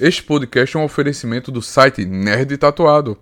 Este podcast é um oferecimento do site Nerd Tatuado.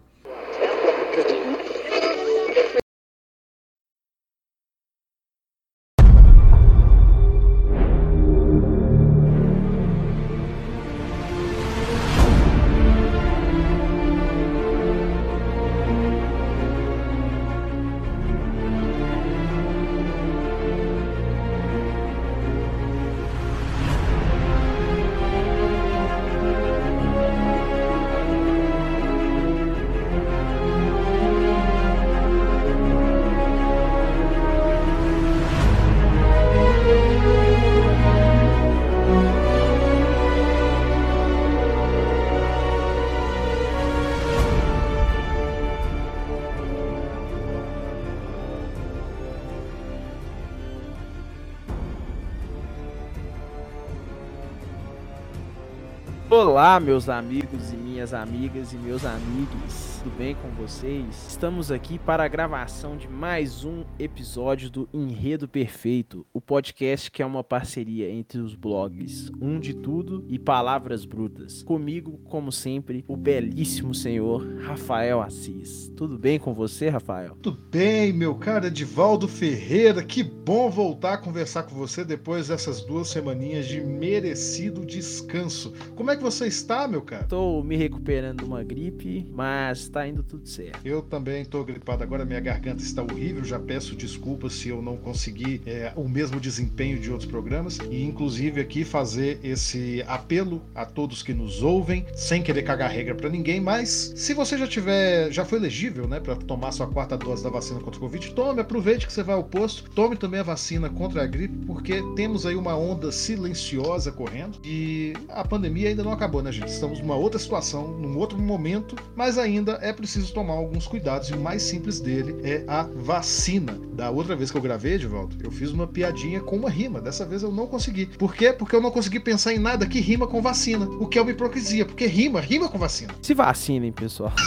Olá, meus amigos e minhas amigas e meus amigos tudo bem com vocês? Estamos aqui para a gravação de mais um episódio do Enredo Perfeito, podcast que é uma parceria entre os blogs Um de Tudo e Palavras Brutas. Comigo, como sempre, o belíssimo senhor Rafael Assis. Tudo bem com você, Rafael? Tudo bem, meu cara Edivaldo Ferreira. Que bom voltar a conversar com você depois dessas duas semaninhas de merecido descanso. Como é que você está, meu cara? Estou me recuperando de uma gripe, mas tá indo tudo certo. Eu também tô gripado agora, minha garganta está horrível. Já peço desculpas se eu não conseguir é, o mesmo desempenho de outros programas. E inclusive aqui fazer esse apelo a todos que nos ouvem, sem querer cagar regra para ninguém, mas se você já tiver, já foi elegível, né, para tomar sua quarta dose da vacina contra o Covid, tome, aproveite que você vai ao posto, tome também a vacina contra a gripe, porque temos aí uma onda silenciosa correndo e a pandemia ainda não acabou, né, gente? Estamos numa outra situação, num outro momento, mas ainda é preciso tomar alguns cuidados e o mais simples dele é a vacina. Da outra vez que eu gravei, Edvaldo, eu fiz uma piadinha com uma rima. Dessa vez eu não consegui. Por quê? Porque eu não consegui pensar em nada que rima com vacina. O que é uma hipocrisia, porque rima, rima com vacina. Se vacinem, pessoal.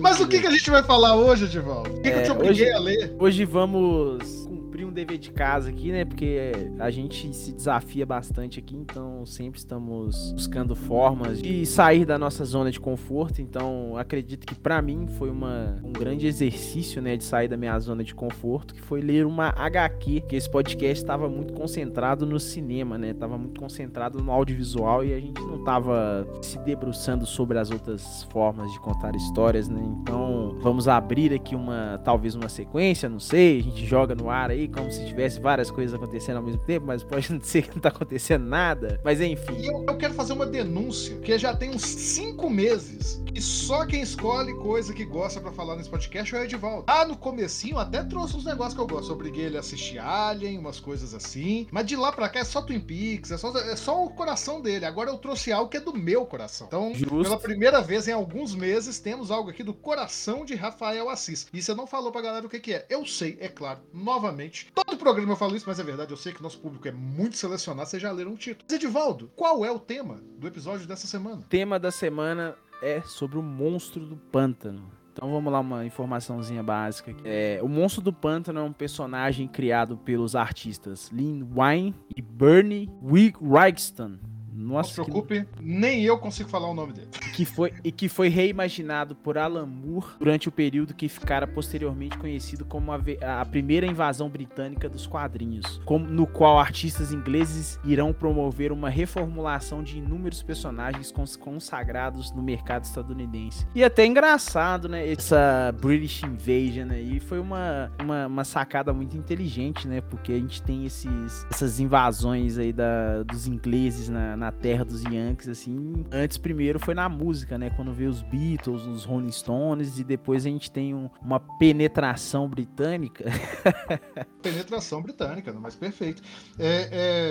Mas o que, que a gente vai falar hoje, Edivaldo? O que, é, que eu te é, obriguei hoje, a ler? Hoje vamos um dever de casa aqui, né? Porque a gente se desafia bastante aqui, então sempre estamos buscando formas de sair da nossa zona de conforto. Então, acredito que para mim foi uma, um grande exercício, né, de sair da minha zona de conforto, que foi ler uma HQ, que esse podcast estava muito concentrado no cinema, né? Tava muito concentrado no audiovisual e a gente não tava se debruçando sobre as outras formas de contar histórias, né? Então, vamos abrir aqui uma talvez uma sequência, não sei, a gente joga no ar aí como se tivesse várias coisas acontecendo ao mesmo tempo, mas pode não ser que não tá acontecendo nada. Mas enfim. E eu, eu quero fazer uma denúncia, que já tem uns cinco meses que só quem escolhe coisa que gosta para falar nesse podcast é o Edivaldo. Ah, no comecinho até trouxe uns negócios que eu gosto. Eu obriguei ele a assistir Alien, umas coisas assim. Mas de lá pra cá é só Twin Peaks, é só, é só o coração dele. Agora eu trouxe algo que é do meu coração. Então, Justo. pela primeira vez em alguns meses, temos algo aqui do coração de Rafael Assis. E você não falou pra galera o que, que é. Eu sei, é claro, novamente. Todo programa eu falo isso, mas é verdade, eu sei que nosso público é muito selecionado, vocês já leram o título. Mas Edivaldo, qual é o tema do episódio dessa semana? O tema da semana é sobre o monstro do pântano. Então vamos lá, uma informaçãozinha básica. É, o Monstro do Pântano é um personagem criado pelos artistas Lynn Wine e Bernie Wrightson nossa, não se preocupe, que... nem eu consigo falar o nome dele. Que foi, e que foi reimaginado por Alan Moore durante o período que ficara posteriormente conhecido como a, a primeira invasão britânica dos quadrinhos, como, no qual artistas ingleses irão promover uma reformulação de inúmeros personagens cons consagrados no mercado estadunidense. E até engraçado, né? Essa British Invasion aí foi uma, uma, uma sacada muito inteligente, né? Porque a gente tem esses, essas invasões aí da, dos ingleses na, na terra dos Yankees, assim. Antes, primeiro, foi na música, né? Quando veio os Beatles, os Rolling Stones, e depois a gente tem um, uma penetração britânica. penetração britânica, mas perfeito. É,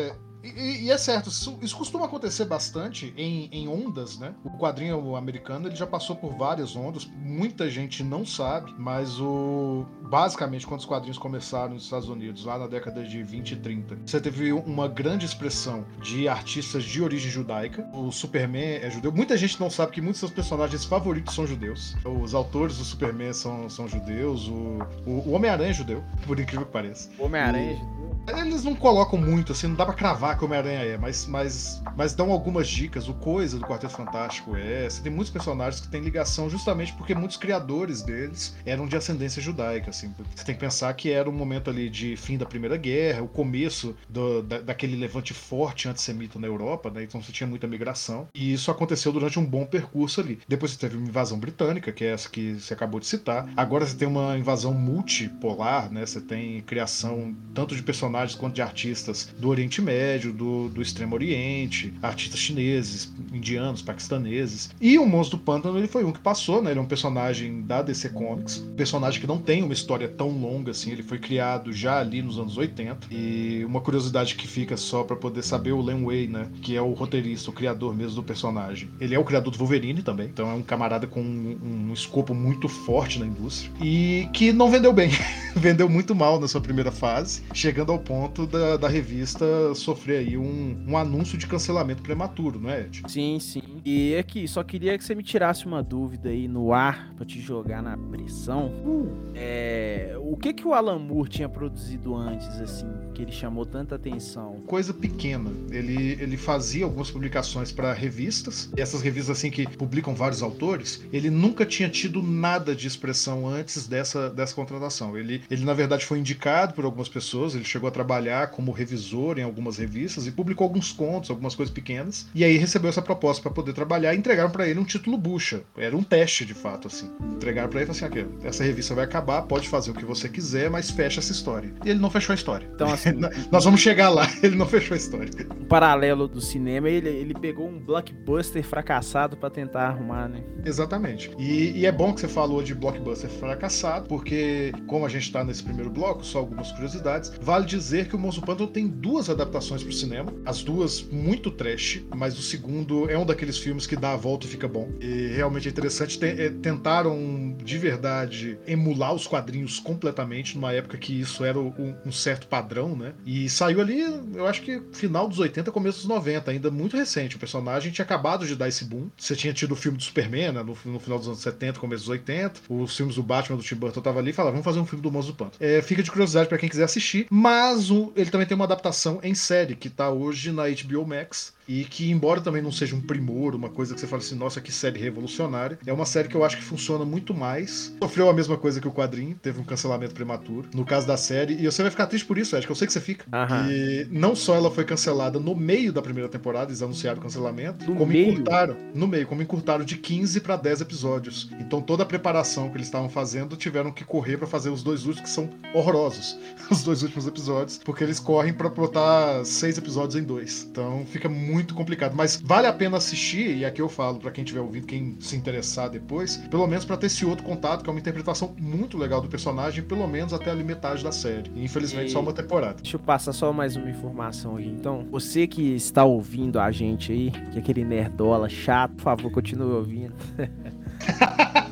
é e, e, é certo, isso, isso, costuma acontecer bastante em, em, ondas, né? O quadrinho americano ele já passou por várias ondas, muita gente não sabe, mas o basicamente quando os quadrinhos começaram nos Estados Unidos, lá na década de 20 e 30, você teve uma grande expressão de artistas de origem judaica. O Superman é judeu. Muita gente não sabe que muitos dos seus personagens favoritos são judeus. Os autores do Superman são, são judeus. O, o, o Homem-Aranha é judeu, por incrível que pareça. O Homem-Aranha é judeu? Eles não colocam muito, assim, não dá pra cravar que o Homem-Aranha é, mas, mas, mas dão algumas dicas. O Coisa do Quarteto Fantástico é. Você tem muitos personagens que têm ligação justamente porque muitos criadores deles eram de ascendência judaica, assim. Você tem que pensar que era um momento ali de fim da Primeira Guerra, o começo do, da, daquele levante forte antissemita na Europa, né? Então você tinha muita migração. E isso aconteceu durante um bom percurso ali. Depois você teve uma invasão britânica, que é essa que você acabou de citar. Agora você tem uma invasão multipolar, né? Você tem criação tanto de personagens quanto de artistas do Oriente Médio, do, do Extremo Oriente, artistas chineses, indianos, paquistaneses. E o Monstro do Pântano ele foi um que passou, né? Ele é um personagem da DC Comics, personagem que não tem uma história tão longa assim, ele foi criado já ali nos anos 80. E uma curiosidade que fica só para poder saber o Len Way, né, que é o roteirista, o criador mesmo do personagem. Ele é o criador do Wolverine também, então é um camarada com um, um escopo muito forte na indústria e que não vendeu bem. vendeu muito mal na sua primeira fase, chegando ao ponto da, da revista sofrer aí um, um anúncio de cancelamento prematuro, não é, Ed? Sim, sim. E aqui, só queria que você me tirasse uma dúvida aí no ar pra te jogar na pressão. Uh. É, o que que o Alan Moore tinha produzido antes, assim, que ele chamou tanta atenção? Coisa pequena. Ele, ele fazia algumas publicações para revistas, e essas revistas assim que publicam vários autores, ele nunca tinha tido nada de expressão antes dessa, dessa contratação. Ele, ele, na verdade, foi indicado por algumas pessoas, ele chegou a trabalhar como revisor em algumas revistas e publicou alguns contos, algumas coisas pequenas, e aí recebeu essa proposta para poder trabalhar e entregaram para ele um título bucha. Era um teste, de fato, assim. Entregaram para ele e falaram assim: essa revista vai acabar, pode fazer o que você quiser, mas fecha essa história. E ele não fechou a história. Então, assim. Nós vamos chegar lá, ele não fechou a história. Um paralelo do cinema, ele, ele pegou um blockbuster fracassado para tentar arrumar, né? Exatamente. E, e, é bom que você falou de blockbuster fracassado, porque, como a gente tá nesse primeiro bloco, só algumas curiosidades, vale dizer que o Monstro Pântano tem duas adaptações pro cinema, as duas muito trash, mas o segundo é um daqueles filmes que dá a volta e fica bom. E realmente é interessante. é, tentaram de verdade emular os quadrinhos completamente numa época que isso era um, certo padrão, né? E saiu ali, eu acho que final dos 80, começo dos 90, ainda muito recente. O personagem tinha acabado de dar esse boom. Você tinha tido o filme do Superman, né, no, no, final dos anos 70, começo dos 80. Os filmes do Batman do Tim Burton tava ali e falaram, vamos fazer um filme do Monstro do Panto. É, fica de curiosidade para quem quiser assistir. Mas o, ele também tem uma adaptação em série, que tá hoje na HBO Max e que, embora também não seja um primor, uma coisa que você fala assim, nossa, que série revolucionária, é uma série que eu acho que funciona muito mais. Sofreu a mesma coisa que o quadrinho, teve um cancelamento prematuro, no caso da série, e você vai ficar triste por isso, acho que eu sei que você fica. Aham. E não só ela foi cancelada no meio da primeira temporada, eles anunciaram o cancelamento, no como meio? encurtaram, no meio, como encurtaram de 15 para 10 episódios. Então toda a preparação que eles estavam fazendo tiveram que correr para fazer os dois últimos, que são horrorosos, os dois últimos episódios, porque eles correm para botar seis episódios em dois. Então fica muito muito complicado. Mas vale a pena assistir, e aqui eu falo para quem tiver ouvido, quem se interessar depois, pelo menos para ter esse outro contato, que é uma interpretação muito legal do personagem, pelo menos até ali metade da série. E, infelizmente, e... só uma temporada. Deixa eu passar só mais uma informação aqui. Então, você que está ouvindo a gente aí, que é aquele nerdola chato, por favor, continue ouvindo.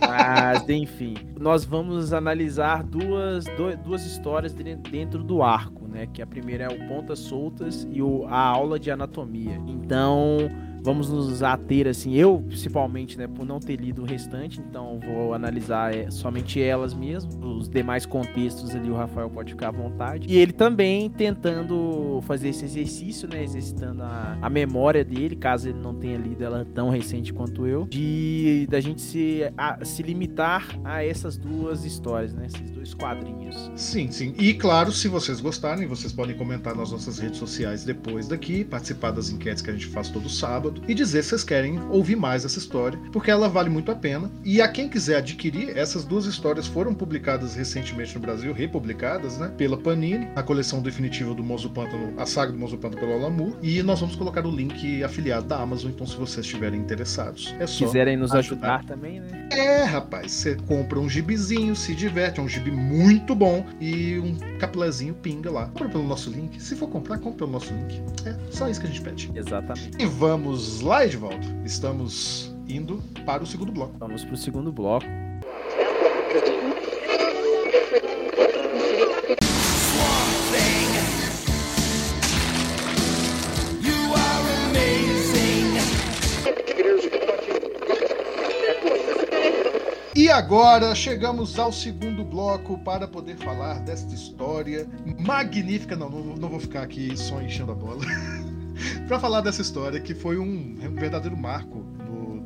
Mas, enfim, nós vamos analisar duas, duas histórias dentro do arco, né? Que a primeira é o Pontas Soltas e o, a aula de anatomia. Então, vamos nos ater assim, eu principalmente, né, por não ter lido o restante, então vou analisar é, somente elas mesmo, os demais contextos ali o Rafael pode ficar à vontade. E ele também tentando fazer esse exercício, né, exercitando a, a memória dele, caso ele não tenha lido ela tão recente quanto eu, de da gente se, a, se limitar a essas duas histórias, né, esses dois quadrinhos. Sim, sim. E claro, se vocês gostarem, vocês podem comentar nas nossas redes sociais depois daqui, participar das enquetes que a gente faz todo sábado sábado e dizer se vocês querem ouvir mais essa história, porque ela vale muito a pena. E a quem quiser adquirir, essas duas histórias foram publicadas recentemente no Brasil, republicadas, né, pela Panini, a coleção definitiva do Mozo Pântano, a saga do Mozo Pântano pelo Alamur, e nós vamos colocar o link afiliado da Amazon, então se vocês estiverem interessados, é só quiserem nos ajudar, ajudar também, né? É, rapaz, você compra um gibizinho, se diverte, é um gibi muito bom e um capulézinho pinga lá. Compra pelo nosso link. Se for comprar, compra pelo nosso link. É só isso que a gente pede. Exatamente. E vamos Vamos lá, Edvaldo. Estamos indo para o segundo bloco. Vamos para o segundo bloco. E agora chegamos ao segundo bloco para poder falar desta história magnífica. Não, não, não vou ficar aqui só enchendo a bola. para falar dessa história que foi um, um verdadeiro marco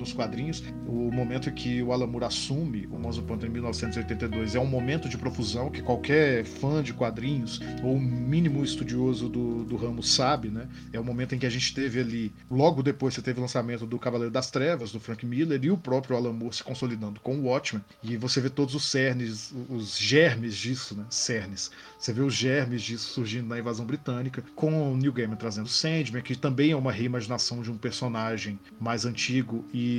dos quadrinhos, o momento que o Alan Moore assume o Monstro Panther em 1982 é um momento de profusão que qualquer fã de quadrinhos ou mínimo estudioso do, do ramo sabe, né? É o momento em que a gente teve ali, logo depois você teve o lançamento do Cavaleiro das Trevas, do Frank Miller, e o próprio Alan Moore se consolidando com o Watchmen, e você vê todos os cernes, os germes disso, né? Cernes. Você vê os germes disso surgindo na invasão britânica, com o Neil Gaiman trazendo Sandman, que também é uma reimaginação de um personagem mais antigo e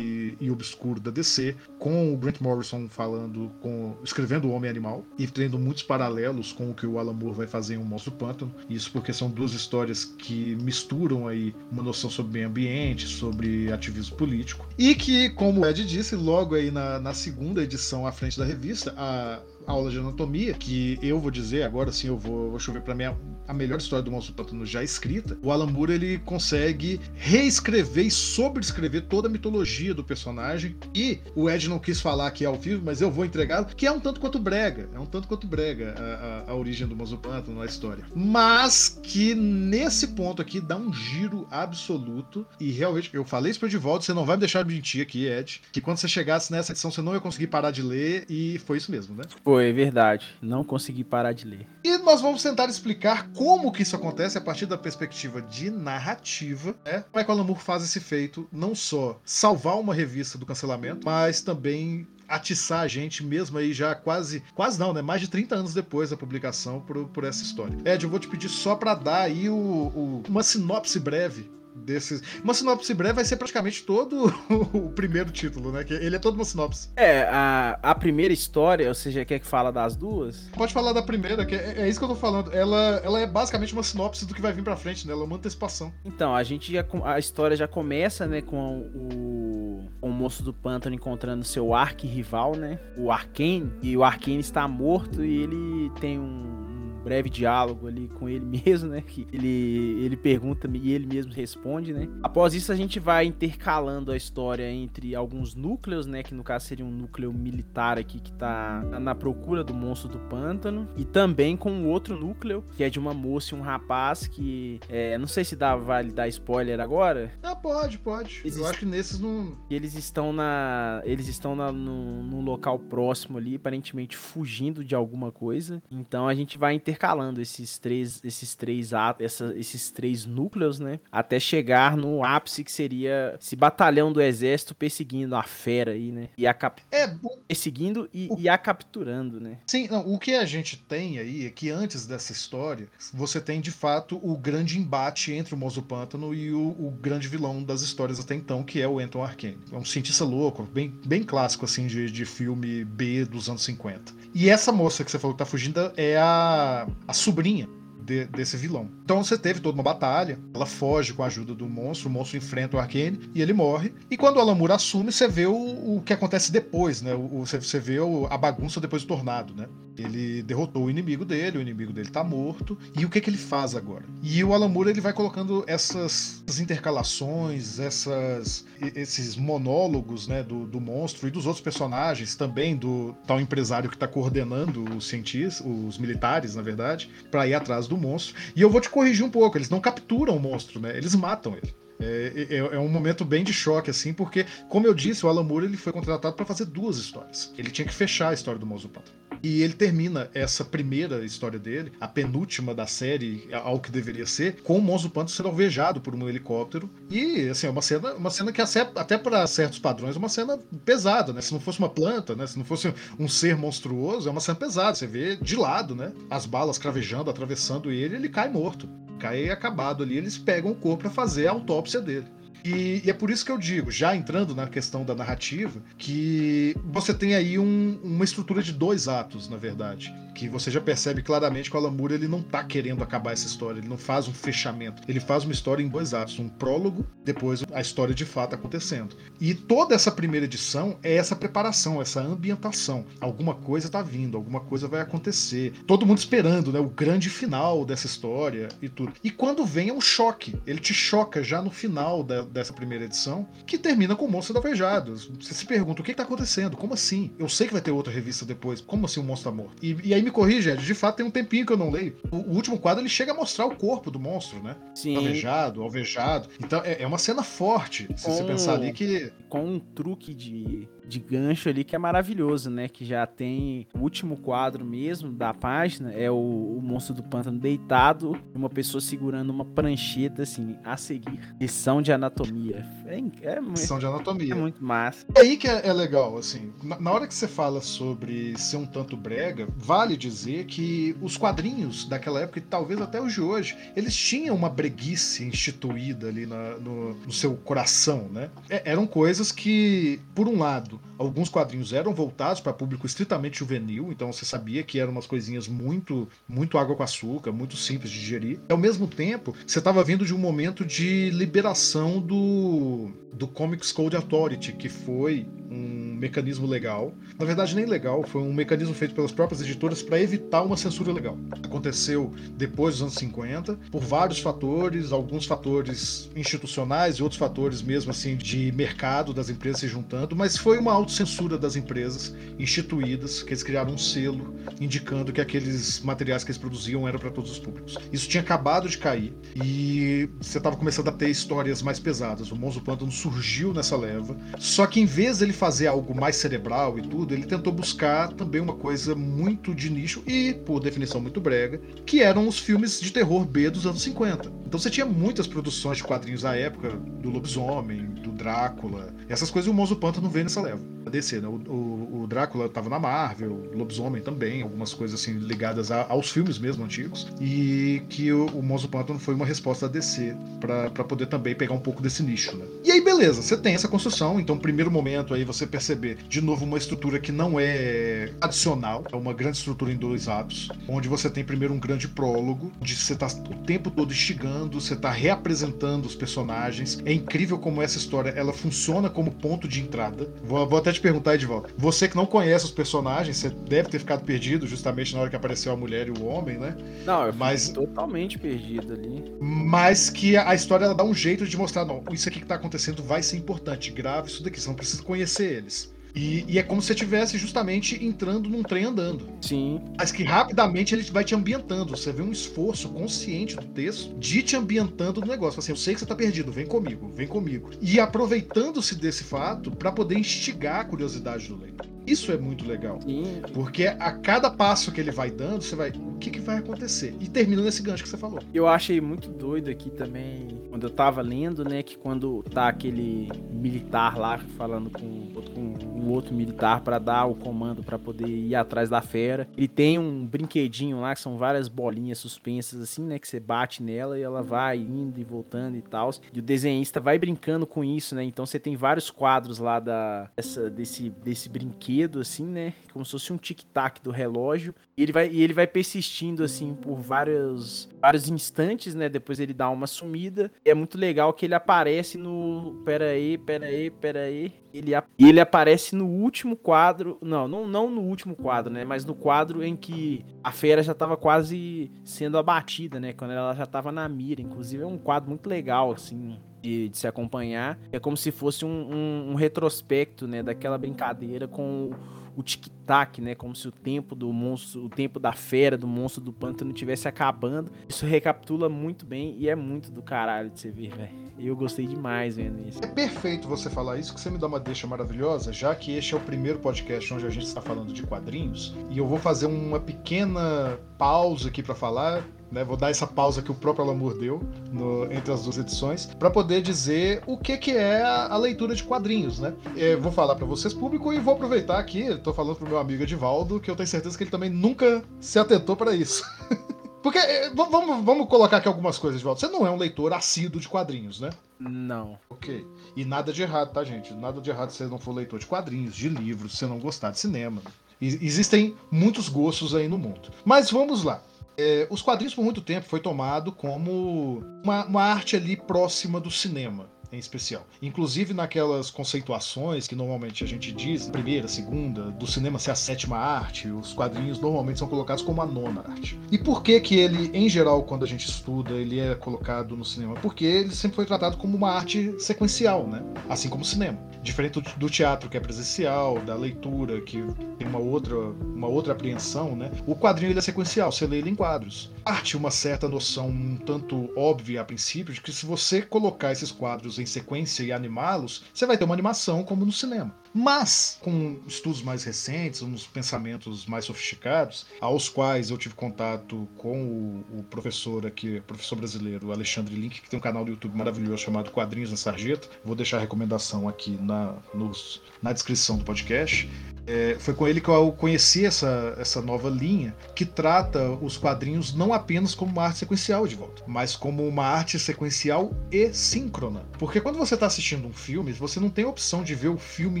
e, obscuro da DC, com o Grant Morrison falando, com escrevendo o Homem Animal e tendo muitos paralelos com o que o Alan Moore vai fazer em O Monstro Pântano. Isso porque são duas histórias que misturam aí uma noção sobre meio ambiente, sobre ativismo político e que, como o Ed disse, logo aí na, na segunda edição à frente da revista, a aula de anatomia, que eu vou dizer, agora sim eu vou, vou chover para mim a melhor história do Monstro Pântano já escrita, o Alan Moore ele consegue reescrever e sobrescrever toda a mitologia do personagem. E o Ed não quis falar aqui ao vivo, mas eu vou entregá-lo, que é um tanto quanto brega. É um tanto quanto brega a, a, a origem do Monstro Pântano na história. Mas que nesse ponto aqui dá um giro absoluto. E realmente, eu falei isso pra de volta, você não vai me deixar mentir aqui, Ed, que quando você chegasse nessa edição você não ia conseguir parar de ler, e foi isso mesmo, né? Foi foi, verdade. Não consegui parar de ler. E nós vamos tentar explicar como que isso acontece a partir da perspectiva de narrativa, né? Como é que o Alan Moore faz esse feito, não só salvar uma revista do cancelamento, mas também atiçar a gente mesmo aí já quase, quase não, né? Mais de 30 anos depois da publicação por, por essa história. Ed, eu vou te pedir só para dar aí o, o, uma sinopse breve desses. Uma sinopse breve vai ser praticamente todo o primeiro título, né? Que ele é todo uma sinopse. É, a, a primeira história, ou seja, quer que fala das duas? Pode falar da primeira, que é, é, isso que eu tô falando. Ela, ela é basicamente uma sinopse do que vai vir pra frente, né? Ela é uma antecipação. Então, a gente já. A história já começa, né, com o, o moço do pântano encontrando seu arqui-rival, né? O Arkane. E o Arkane está morto e ele tem um breve diálogo ali com ele mesmo, né? Que ele, ele pergunta e ele mesmo responde, né? Após isso, a gente vai intercalando a história entre alguns núcleos, né? Que no caso seria um núcleo militar aqui que tá na procura do monstro do pântano. E também com um outro núcleo, que é de uma moça e um rapaz que. É, não sei se dá, vale dar spoiler agora. Ah, pode, pode. Eles Eu acho que nesses não. Eles estão na. Eles estão na, no, num local próximo ali, aparentemente fugindo de alguma coisa. Então a gente vai intercalando intercalando esses três, esses três atos, essa, esses três núcleos, né? Até chegar no ápice que seria esse batalhão do exército perseguindo a fera aí, né? E a cap... é, perseguindo e, o... e a capturando, né? Sim, não, o que a gente tem aí é que antes dessa história, você tem de fato o grande embate entre o Mozo Pântano e o, o, grande vilão das histórias até então, que é o Anton Arcane. É um cientista louco, bem, bem clássico assim de, de filme B dos anos 50. E essa moça que você falou que tá fugindo é a, a sobrinha de, desse vilão. Então você teve toda uma batalha, ela foge com a ajuda do monstro, o monstro enfrenta o Arcane e ele morre. E quando o Alamur assume, você vê o, o que acontece depois, né? O, você, você vê o, a bagunça depois do tornado, né? Ele derrotou o inimigo dele, o inimigo dele tá morto. E o que, que ele faz agora? E o Alamur ele vai colocando essas, essas intercalações, essas, esses monólogos né, do, do monstro e dos outros personagens, também do tal empresário que está coordenando os cientistas, os militares, na verdade, para ir atrás do monstro. E eu vou te corrigir um pouco, eles não capturam o monstro, né? Eles matam ele. É, é, é, um momento bem de choque, assim, porque, como eu disse, o Alan Moore ele foi contratado para fazer duas histórias. Ele tinha que fechar a história do Monstro do Pântano. E ele termina essa primeira história dele, a penúltima da série, ao que deveria ser, com o Monstro do Pântano sendo alvejado por um helicóptero. E, assim, é uma cena, uma cena que até para certos padrões é uma cena pesada, né? Se não fosse uma planta, né? Se não fosse um ser monstruoso, é uma cena pesada. Você vê de lado, né? As balas cravejando, atravessando ele, ele cai morto. Cai acabado ali, eles pegam o corpo para fazer a autópsia dele. E, e, é por isso que eu digo, já entrando na questão da narrativa, que você tem aí um, uma estrutura de dois atos, na verdade. Que você já percebe claramente que o Alan Moore ele não tá querendo acabar essa história, ele não faz um fechamento. Ele faz uma história em dois atos, um prólogo, depois a história de fato acontecendo. E toda essa primeira edição é essa preparação, essa ambientação. Alguma coisa tá vindo, alguma coisa vai acontecer. Todo mundo esperando, né, o grande final dessa história e tudo. E quando vem é um choque, ele te choca já no final da, dessa primeira edição, que termina com o Monstro da Vejados. Você se pergunta, o que está acontecendo? Como assim? Eu sei que vai ter outra revista depois. Como assim o Monstro tá? E, e aí me me corrija, de fato tem um tempinho que eu não leio. O, o, último quadro ele chega a mostrar o corpo do monstro, né? Sim. Alvejado, alvejado. Então é, é uma cena forte, se com, você pensar ali que. Com um truque de, de gancho ali que é maravilhoso, né? Que já tem o último quadro mesmo da página, é o, o monstro do pântano deitado uma pessoa segurando uma prancheta, assim, a seguir. Lição de anatomia. É, é, Lição de anatomia. É muito massa. É aí que é, é legal, assim. Na, na hora que você fala sobre ser um tanto brega, vale dizer que os quadrinhos daquela época, e talvez até os de hoje, eles tinham uma breguice instituída ali na, no, no, seu coração, né? É, eram coisas que, por um lado, alguns quadrinhos eram voltados para público estritamente juvenil, então você sabia que eram umas coisinhas muito, muito água com açúcar, muito simples de digerir. Ao mesmo tempo, você estava vindo de um momento de liberação do, do Comics Code Authority, que foi um mecanismo legal. Na verdade, nem legal, foi um mecanismo feito pelas próprias editoras para evitar uma censura legal. Aconteceu depois dos anos 50, por vários fatores, alguns fatores institucionais e outros fatores mesmo assim de mercado das empresas se juntando, mas foi uma autocensura das empresas instituídas, que eles criaram um selo indicando que aqueles materiais que eles produziam eram para todos os públicos. Isso tinha acabado de cair e você estava começando a ter histórias mais pesadas. O Monstro Pântano surgiu nessa leva, só que em vez dele fazer algo mais cerebral e tudo, ele tentou buscar também uma coisa muito de nicho e, por definição, muito brega, que eram os filmes de terror B dos anos 50. Então você tinha muitas produções de quadrinhos da época, do Lobisomem, do Drácula, essas coisas o Monstro Pântano veio nessa leva. A DC, né? O, o, o Drácula estava na Marvel, Lobisomem também, algumas coisas assim ligadas a, aos filmes mesmo antigos, e que o, o Monstro Pântano foi uma resposta da DC para poder também pegar um pouco desse nicho, né? E aí, beleza, você tem essa construção, então, primeiro momento aí você perceber de novo uma estrutura que não é adicional, é uma grande estrutura em dois atos, onde você tem primeiro um grande prólogo, onde você está o tempo todo instigando, você está reapresentando os personagens. É incrível como essa história ela funciona como ponto de entrada. Vou, vou até te perguntar, Edvaldo, você que não conhece os personagens, você deve ter ficado perdido justamente na hora que apareceu a mulher e o homem, né? Não, eu mas totalmente perdido ali. Mas que a história ela dá um jeito de mostrar, não, isso aqui que está acontecendo vai ser importante, grave isso daqui, você não precisa conhecer eles. E, e, é como se você estivesse justamente entrando num trem andando. Sim. Mas que rapidamente ele vai te ambientando. Você vê um esforço consciente do texto de te ambientando no negócio. Assim, eu sei que você tá perdido, vem comigo, vem comigo. E aproveitando-se desse fato para poder instigar a curiosidade do leitor. Isso é muito legal. Sim. Porque a cada passo que ele vai dando, você vai. O que, que vai acontecer? E termina nesse gancho que você falou. Eu achei muito doido aqui também, quando eu tava lendo, né? Que quando tá aquele militar lá falando com, com um outro militar para dar o comando para poder ir atrás da fera. Ele tem um brinquedinho lá que são várias bolinhas suspensas assim, né, que você bate nela e ela vai indo e voltando e tal. E o desenhista vai brincando com isso, né? Então você tem vários quadros lá da dessa, desse desse brinquedo assim, né, como se fosse um tic-tac do relógio. E ele vai e ele vai persistindo assim por vários vários instantes, né? Depois ele dá uma sumida. E é muito legal que ele aparece no pera aí, pera aí, pera aí. Ele, ele aparece no último quadro. Não, não, não no último quadro, né? Mas no quadro em que a fera já estava quase sendo abatida, né? Quando ela já estava na mira. Inclusive é um quadro muito legal, assim. De, de, se acompanhar. É como se fosse um, um, um retrospecto, né, daquela brincadeira com o tic-tac, né? Como se o tempo do monstro, o tempo da fera, do monstro do pântano estivesse acabando. Isso recapitula muito bem e é muito do caralho de você ver, velho. Eu gostei demais vendo isso. É perfeito você falar isso, que você me dá uma deixa maravilhosa, já que este é o primeiro podcast onde a gente está falando de quadrinhos. E eu vou fazer uma pequena pausa aqui para falar, né, vou dar essa pausa que o próprio Alamur deu no, entre as duas edições, para poder dizer o que, que é a, a leitura de quadrinhos, né? Eu vou falar para vocês público e vou aproveitar aqui, estou falando pro meu amigo Edivaldo, que eu tenho certeza que ele também nunca se atentou para isso. Porque, eh, vamos, vamos colocar aqui algumas coisas, Edivaldo. Você não é um leitor assíduo de quadrinhos, né? Não. Ok. E nada de errado, tá, gente? Nada de errado se você não for leitor de quadrinhos, de livros, se você não gostar de cinema. existem muitos gostos aí no mundo. Mas vamos lá. É, os quadrinhos por muito tempo foi tomado como uma, uma arte ali próxima do cinema em especial. Inclusive naquelas conceituações que normalmente a gente diz, primeira, segunda, do cinema ser a sétima arte, os quadrinhos normalmente são colocados como a nona arte. E por que que ele, em geral, quando a gente estuda, ele é colocado no cinema? Porque ele sempre foi tratado como uma arte sequencial, né? Assim como o cinema. Diferente do, teatro que é presencial, da leitura que tem uma outra, uma outra apreensão, né? O quadrinho ele é sequencial, você lê ele em quadros. Parte uma certa noção um tanto óbvia a princípio de que se você colocar esses quadros em sequência e animá-los, você vai ter uma animação como no cinema. Mas, com estudos mais recentes, uns pensamentos mais sofisticados, aos quais eu tive contato com o, o professor aqui, professor brasileiro Alexandre Link, que tem um canal do YouTube maravilhoso chamado Quadrinhos na Sarjeta. Vou deixar a recomendação aqui na, nos, na descrição do podcast. É, foi com ele que eu conheci essa, essa nova linha que trata os quadrinhos não apenas como uma arte sequencial de volta, mas como uma arte sequencial e síncrona. Porque quando você está assistindo um filme, você não tem a opção de ver o filme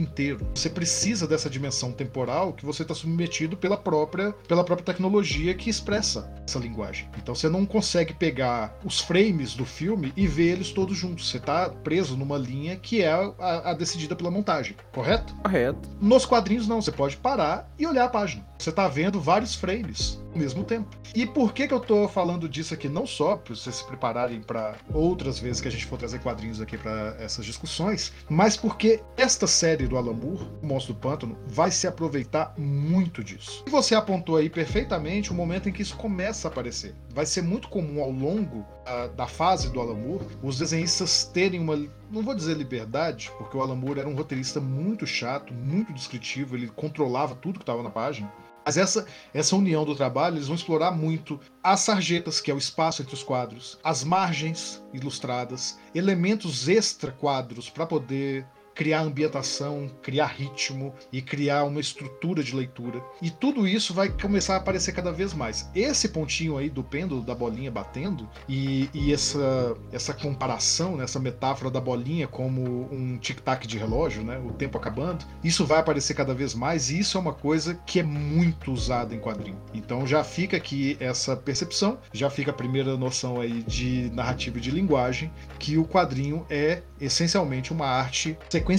inteiro. Você precisa dessa dimensão temporal que você está submetido pela própria, pela própria tecnologia que expressa essa linguagem. Então você não consegue pegar os frames do filme e ver eles todos juntos. Você está preso numa linha que é a, a decidida pela montagem, correto? Correto. Nos quadrinhos não, você pode parar e olhar a página. Você está vendo vários frames ao mesmo tempo. E por que, que eu estou falando disso aqui? Não só para vocês se prepararem para outras vezes que a gente for trazer quadrinhos aqui para essas discussões, mas porque esta série do Alan Moore, O Monstro do Pântano, vai se aproveitar muito disso. E você apontou aí perfeitamente o momento em que isso começa a aparecer. Vai ser muito comum ao longo uh, da fase do Alan Moore os desenhistas terem uma não vou dizer liberdade, porque o Alan Moore era um roteirista muito chato, muito descritivo, ele controlava tudo que estava na página. Mas essa, essa união do trabalho, eles vão explorar muito as sarjetas, que é o espaço entre os quadros, as margens ilustradas, elementos extra quadros para poder criar ambientação, criar ritmo e criar uma estrutura de leitura. E tudo isso vai começar a aparecer cada vez mais. Esse pontinho aí do pêndulo da bolinha batendo e, e essa, essa comparação, né, essa metáfora da bolinha como um tic-tac de relógio, né, o tempo acabando, isso vai aparecer cada vez mais e isso é uma coisa que é muito usada em quadrinho. Então já fica aqui essa percepção, já fica a primeira noção aí de narrativa e de linguagem que o quadrinho é essencialmente uma arte sequencial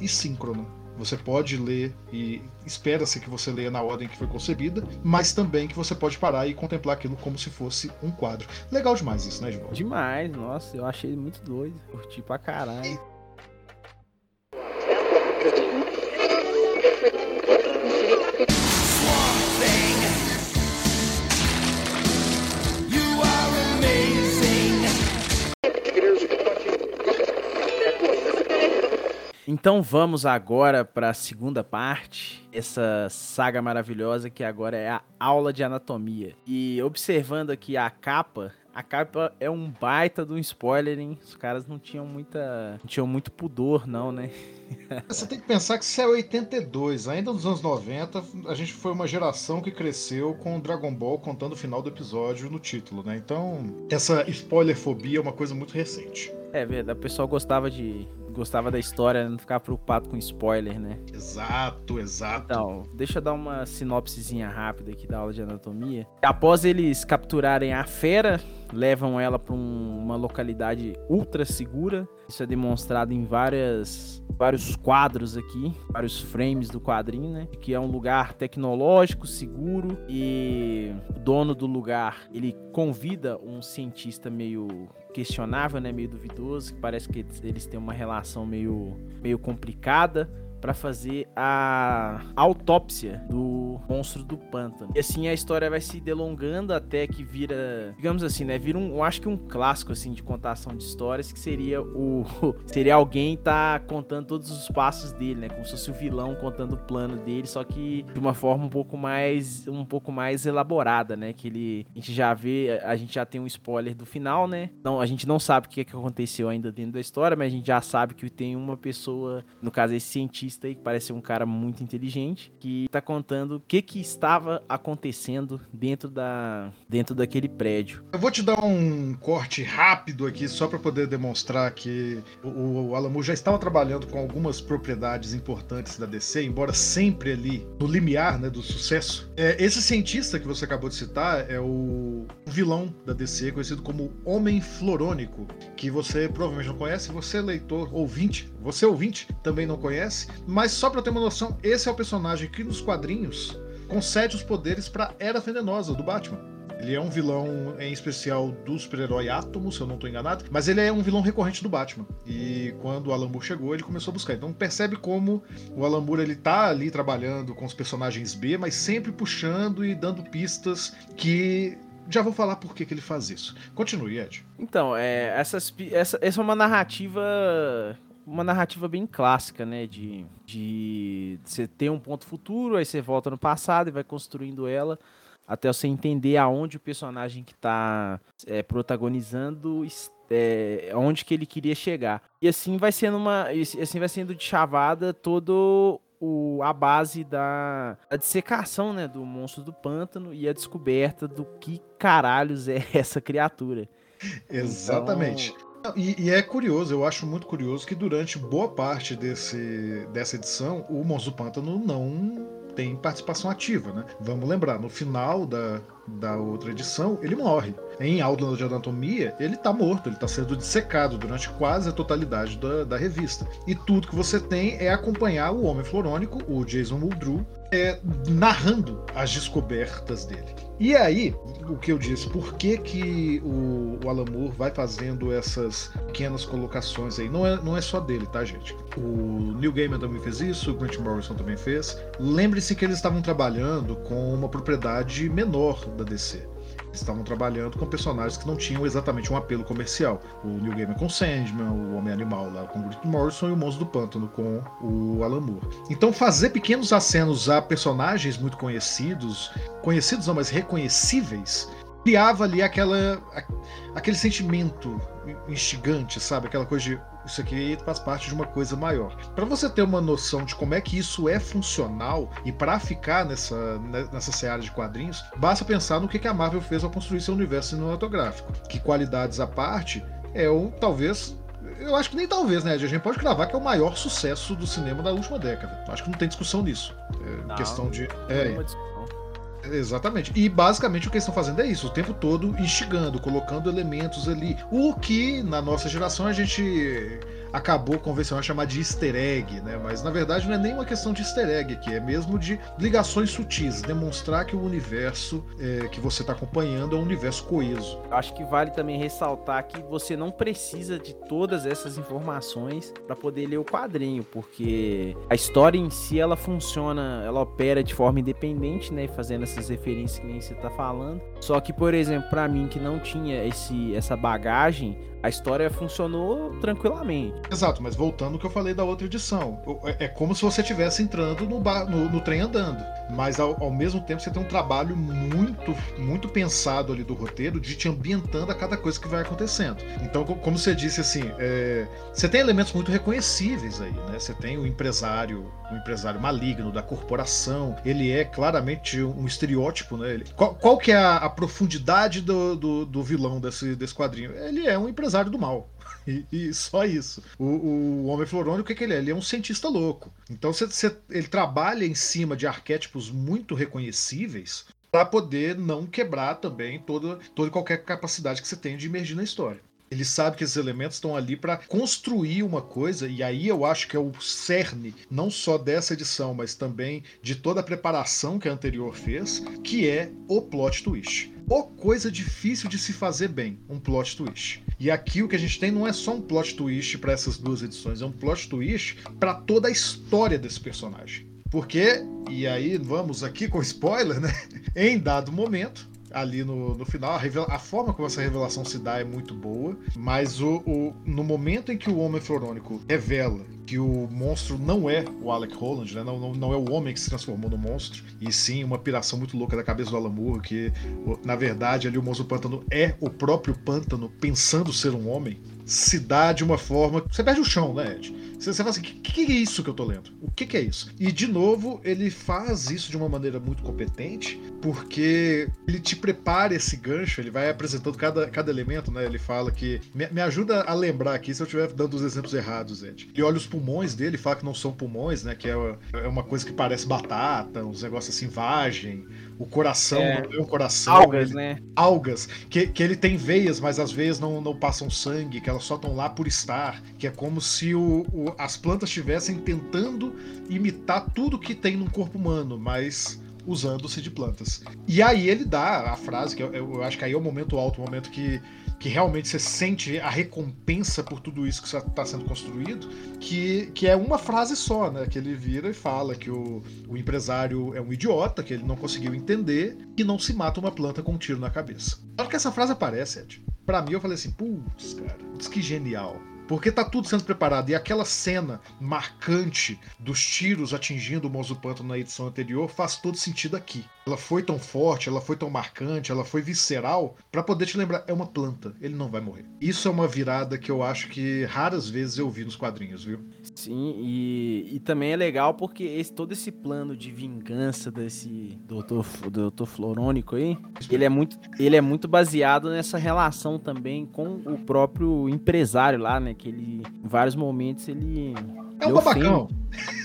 e síncrona. Você pode ler e espera-se que você leia na ordem que foi concebida, mas também que você pode parar e contemplar aquilo como se fosse um quadro. Legal demais isso, né, João? Demais, nossa, eu achei muito doido. Curti pra caralho. Então vamos agora para a segunda parte, essa saga maravilhosa que agora é a aula de anatomia. E observando aqui a capa, a capa é um baita de um spoiler, hein? Os caras não tinham muita, não tinham muito pudor não, né? Você tem que pensar que isso é 82, ainda nos anos 90, a gente foi uma geração que cresceu com Dragon Ball contando o final do episódio no título, né? Então, essa spoilerfobia é uma coisa muito recente. É verdade, o pessoal gostava de gostava da história, não ficava preocupado com spoiler, né? Exato, exato. Então, deixa eu dar uma sinopsezinha rápida aqui da aula de anatomia. Após eles capturarem a fera, levam ela para um, uma localidade ultra segura. Isso é demonstrado em várias, vários quadros aqui, vários frames do quadrinho, né? Que é um lugar tecnológico, seguro e o dono do lugar ele convida um cientista meio questionável, né, meio duvidoso, que parece que eles têm uma relação meio, meio complicada para fazer a autópsia do monstro do pântano. E assim a história vai se delongando até que vira, digamos assim, né, vira um, eu acho que um clássico assim de contação de histórias que seria o seria alguém tá contando todos os passos dele, né, como se fosse o vilão contando o plano dele, só que de uma forma um pouco mais um pouco mais elaborada, né, que ele a gente já vê, a gente já tem um spoiler do final, né? Não, a gente não sabe o que, é que aconteceu ainda dentro da história, mas a gente já sabe que tem uma pessoa, no caso esse cientista cientista parece um cara muito inteligente, que está contando o que que estava acontecendo dentro da dentro daquele prédio. Eu vou te dar um corte rápido aqui só para poder demonstrar que o, o já estava trabalhando com algumas propriedades importantes da DC, embora sempre ali no limiar, né, do sucesso. É, esse cientista que você acabou de citar é o vilão da DC, conhecido como Homem Florônico, que você provavelmente não conhece, você leitor ouvinte, você ouvinte também não conhece, mas só para ter uma noção, esse é o personagem que nos quadrinhos concede os poderes para Era Venenosa do Batman. Ele é um vilão, em especial, do super-herói Átomo, se eu não estou enganado, mas ele é um vilão recorrente do Batman. E quando o Alan Moore chegou, ele começou a buscar. Então percebe como o Alan Moore ele tá ali trabalhando com os personagens B, mas sempre puxando e dando pistas que já vou falar por que, que ele faz isso. Continue, Ed. Então, é, essas, essa, essa é uma narrativa uma narrativa bem clássica, né? De, de você ter um ponto futuro, aí você volta no passado e vai construindo ela até você entender aonde o personagem que está é, protagonizando é, onde que ele queria chegar. E assim vai sendo uma. Assim vai sendo de chavada todo o, a base da a dissecação né, do monstro do pântano e a descoberta do que caralhos é essa criatura. Exatamente. Então, e, e, é curioso, eu acho muito curioso que durante boa parte desse, dessa edição o Monstro Pântano não tem participação ativa, né? Vamos lembrar, no final da, da outra edição, ele morre. Em Aula de Anatomia, ele tá morto, ele tá sendo dissecado durante quase a totalidade da, da revista. E tudo que você tem é acompanhar o Homem Florônico, o Jason Muldrew, é, narrando as descobertas dele. E aí, o que eu disse, por que, que o, o Alan Moore vai fazendo essas pequenas colocações aí? Não é, não é só dele, tá, gente? O Neil Gaiman também fez isso, o Grant Morrison também fez. Lembre-se que eles estavam trabalhando com uma propriedade menor da DC estavam trabalhando com personagens que não tinham exatamente um apelo comercial. O Neil Gaiman com Sandman, o Homem-Animal lá com Grant Morrison e o Monstro do Pântano com o Alan Moore. Então fazer pequenos acenos a personagens muito conhecidos, conhecidos não, mas reconhecíveis, criava ali aquela, aquele sentimento instigante, sabe? Aquela coisa de isso aqui faz parte de uma coisa maior. Para você ter uma noção de como é que isso é funcional e para ficar nessa, né, nessa seara de quadrinhos, basta pensar no que a Marvel fez ao construir seu universo cinematográfico. Que qualidades à parte, é o talvez eu acho que nem talvez, né? A gente pode cravar que é o maior sucesso do cinema da última década. Acho que não tem discussão nisso. É não, questão de. É, Exatamente. E basicamente o que eles estão fazendo é isso, o tempo todo instigando, colocando elementos ali. O que na nossa geração a gente acabou convencional chamar de easter egg, né? Mas na verdade não é nem uma questão de easter egg aqui, é mesmo de ligações sutis, demonstrar que o universo é, que você está acompanhando é um universo coeso. Acho que vale também ressaltar que você não precisa de todas essas informações para poder ler o quadrinho, porque a história em si ela funciona, ela opera de forma independente, né? Fazendo essas referências que nem você está falando. Só que, por exemplo, para mim que não tinha esse, essa bagagem, a história funcionou tranquilamente. Exato, mas voltando ao que eu falei da outra edição. É, é como se você estivesse entrando no, bar, no, no, trem andando. Mas ao, ao, mesmo tempo você tem um trabalho muito, muito pensado ali do roteiro de te ambientando a cada coisa que vai acontecendo. Então, como você disse assim, é, você tem elementos muito reconhecíveis aí, né? Você tem o empresário, o empresário maligno da corporação. Ele é claramente um estereótipo, né? Ele, qual, qual, que é a, a profundidade do, do, do vilão desse, desse quadrinho? Ele é um empresário empresário do mal. E, e, só isso. O, o Homem Florônio, o que, que ele é? Ele é um cientista louco. Então cê, cê, ele trabalha em cima de arquétipos muito reconhecíveis para poder não quebrar também toda, toda qualquer capacidade que você tem de emergir na história. Ele sabe que esses elementos estão ali para construir uma coisa, e aí eu acho que é o cerne, não só dessa edição, mas também de toda a preparação que a anterior fez, que é o plot twist ou coisa difícil de se fazer bem, um plot twist. E aqui o que a gente tem não é só um plot twist para essas duas edições, é um plot twist para toda a história desse personagem. Porque, e aí vamos aqui com spoiler, né? Em dado momento, ali no, no final. A, a, forma como essa revelação se dá é muito boa, mas o, o, no momento em que o Homem Florônico revela que o monstro não é o Alec Holland, né? não, não, não, é o homem que se transformou no monstro, e sim uma piração muito louca da cabeça do Alan Moore, que na verdade ali o monstro pântano é o próprio pântano pensando ser um homem, se dá de uma forma. Você perde o chão, né, Ed? Você, você fala assim: o que, que, é isso que eu tô lendo? O que, que é isso? E de novo, ele faz isso de uma maneira muito competente, porque ele te prepara esse gancho, ele vai apresentando cada, cada elemento, né? Ele fala que. Me, me ajuda a lembrar aqui se eu estiver dando os exemplos errados, Ed. Ele olha os pulmões dele, fala que não são pulmões, né? Que é, é uma coisa que parece batata, uns negócios assim, vagem o coração, é, é um coração. Algas, ele, né? Algas, que, que ele tem veias, mas as veias não, não passam sangue, que elas só estão lá por estar, que é como se o, o, as plantas estivessem tentando imitar tudo que tem no corpo humano, mas usando-se de plantas. E aí ele dá a frase, que eu, eu acho que aí é o momento alto, o momento que que realmente você sente a recompensa por tudo isso que está sendo construído, que, que é uma frase só, né? Que ele vira e fala que o, o empresário é um idiota, que ele não conseguiu entender, que não se mata uma planta com um tiro na cabeça. Na hora que essa frase aparece, Ed, pra mim eu falei assim, putz, cara, putz, que genial. Porque tá tudo sendo preparado. E aquela cena marcante dos tiros atingindo o Pântano na edição anterior faz todo sentido aqui. Ela foi tão forte, ela foi tão marcante, ela foi visceral, para poder te lembrar, é uma planta, ele não vai morrer. Isso é uma virada que eu acho que raras vezes eu vi nos quadrinhos, viu? Sim, e, e também é legal porque esse, todo esse plano de vingança desse doutor, doutor Florônico aí, ele é, muito, ele é muito baseado nessa relação também com o próprio empresário lá, né? Que ele, em vários momentos, ele é um babacão.